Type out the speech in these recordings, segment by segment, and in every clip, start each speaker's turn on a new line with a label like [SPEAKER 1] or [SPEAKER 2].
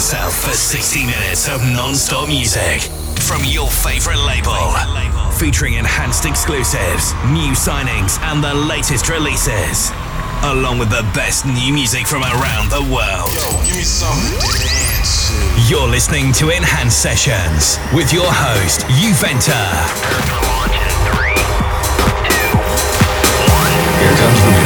[SPEAKER 1] yourself for 60 minutes of non-stop music from your favorite label. Featuring enhanced exclusives, new signings, and the latest releases. Along with the best new music from around the world.
[SPEAKER 2] Yo, give me something to dance
[SPEAKER 1] to. You're listening to Enhanced Sessions with your host, Juventa.
[SPEAKER 3] Here comes the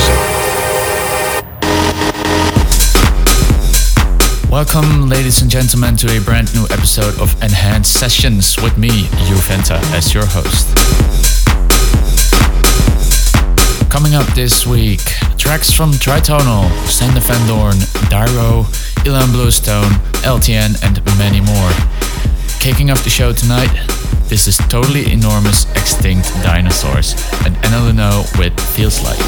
[SPEAKER 3] Welcome, ladies and gentlemen, to a brand new episode of Enhanced Sessions with me, Juventa, as your host. Coming up this week, tracks from Tritonal, Sander Van Doorn, Dyro, Ilan Bluestone, LTN, and many more. Kicking off the show tonight, this is Totally Enormous Extinct Dinosaurs, and Anna Luno with Feels Like.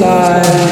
[SPEAKER 4] Would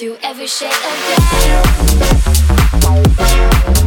[SPEAKER 5] through every shade
[SPEAKER 6] of gray.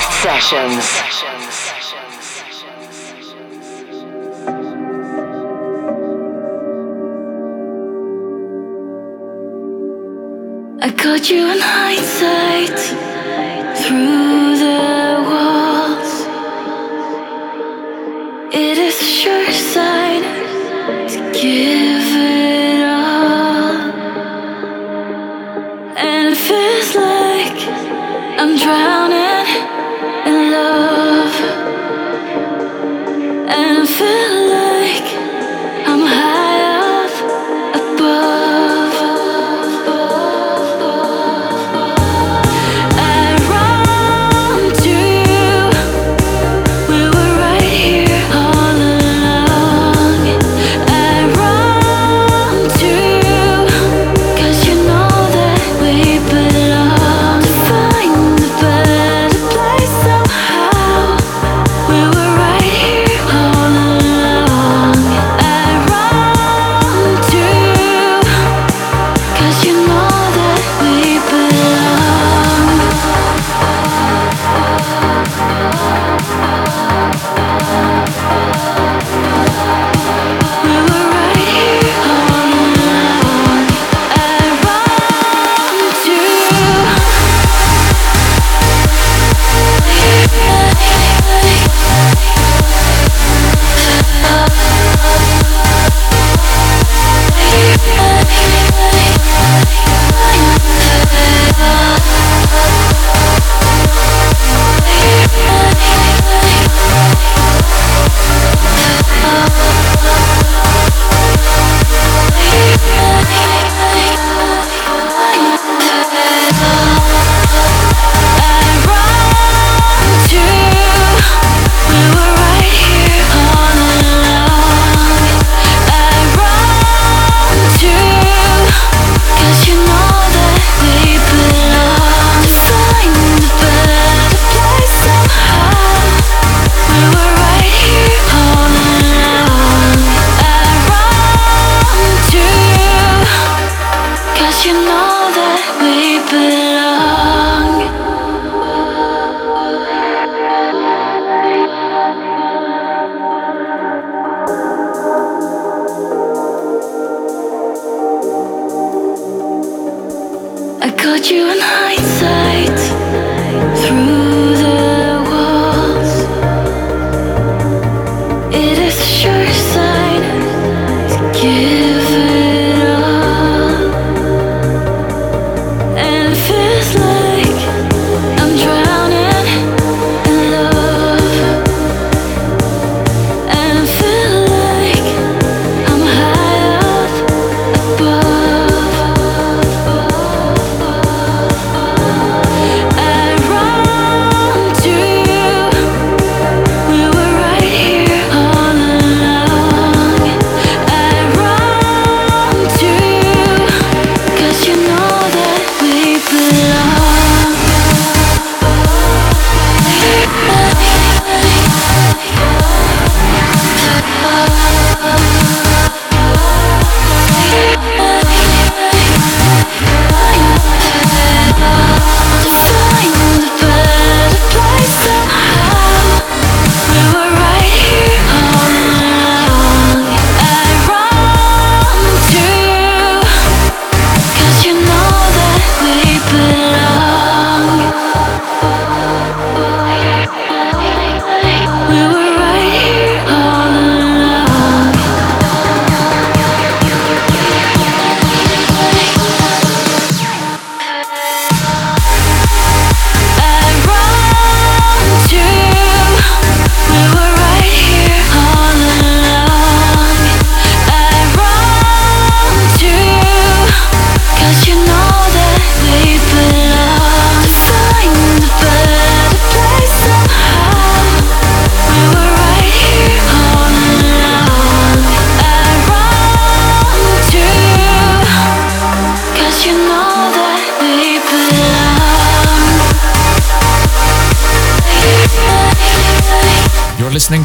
[SPEAKER 6] Sessions.
[SPEAKER 7] I caught you in hindsight through the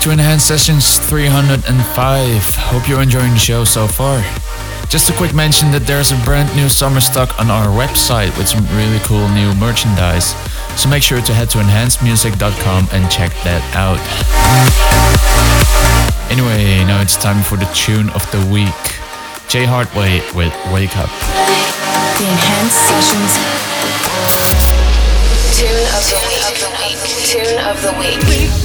[SPEAKER 7] to
[SPEAKER 3] Enhanced Sessions 305. Hope you're enjoying the show so far. Just a quick mention that there's a brand new summer stock on our website with some really cool new merchandise. So make sure to head to enhancedmusic.com and check that out. Anyway, now it's time for the tune of the week. Jay Hardway with Wake Up.
[SPEAKER 5] The Enhanced Sessions.
[SPEAKER 8] Tune of the week. Tune of the week.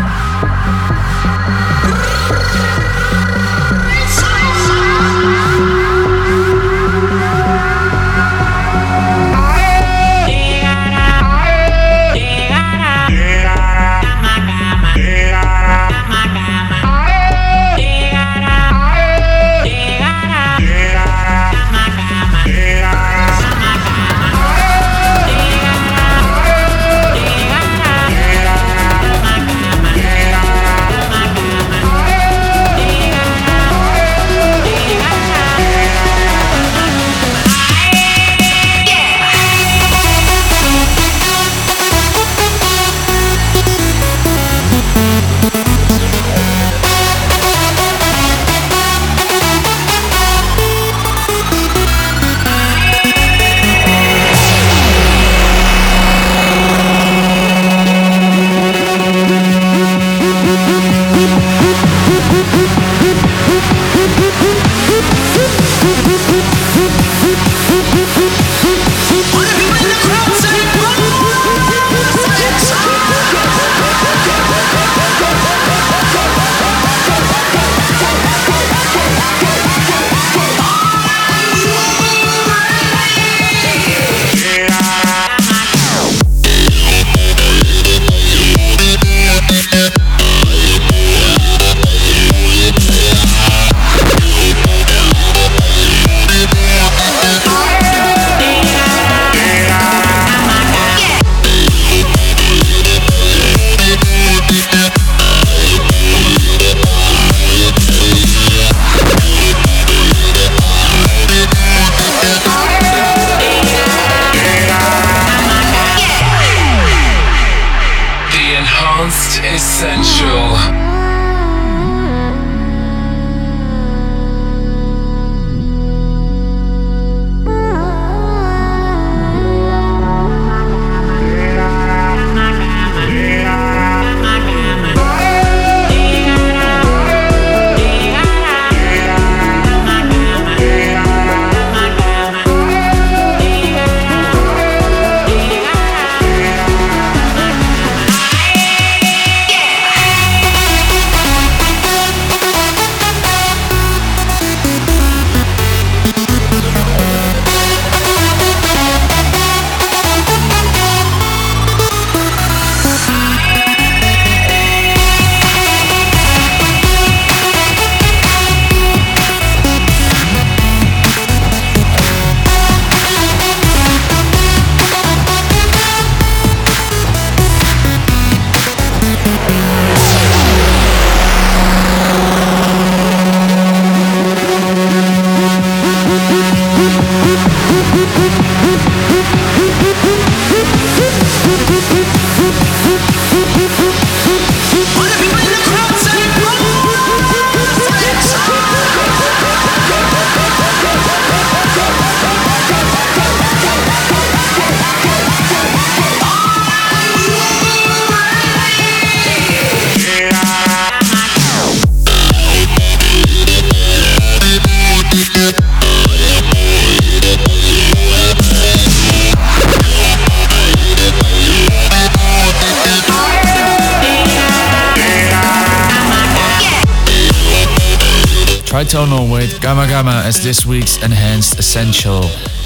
[SPEAKER 3] Enhanced Essential.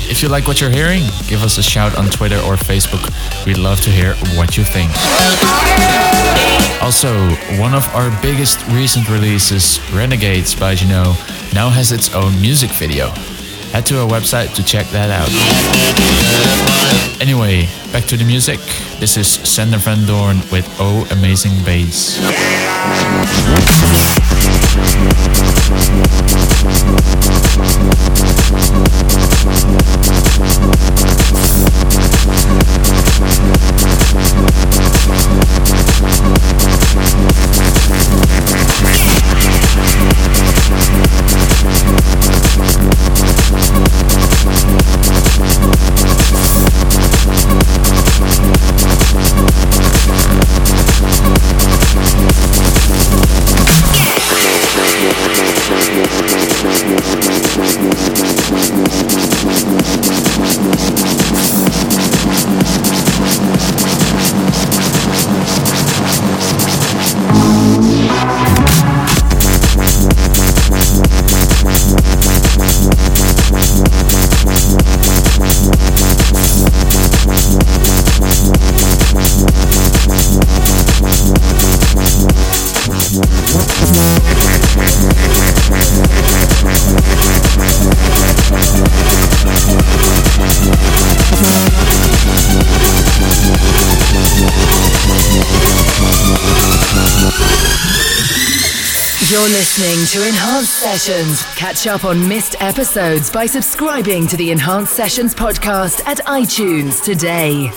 [SPEAKER 3] If you like what you're hearing, give us a shout on Twitter or Facebook. We'd love to hear what you think. Also, one of our biggest recent releases, Renegades by Juno, now has its own music video. Head to our website to check that out. Anyway, back to the music. This is Sander Van Doorn with Oh Amazing Bass.
[SPEAKER 8] Sessions. Catch up on missed episodes by subscribing to the Enhanced Sessions podcast at iTunes today.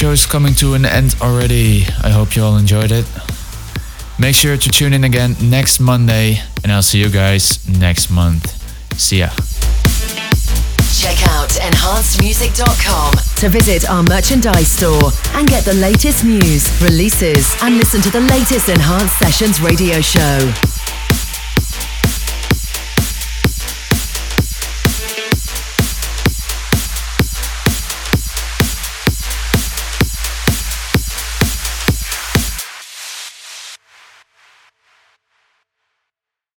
[SPEAKER 3] Show is coming to an end already. I hope you all enjoyed it. Make sure to tune in again next Monday, and I'll see you guys next month. See ya.
[SPEAKER 9] Check out enhancedmusic.com to visit our merchandise store and get the latest news, releases, and listen to the latest Enhanced Sessions radio show.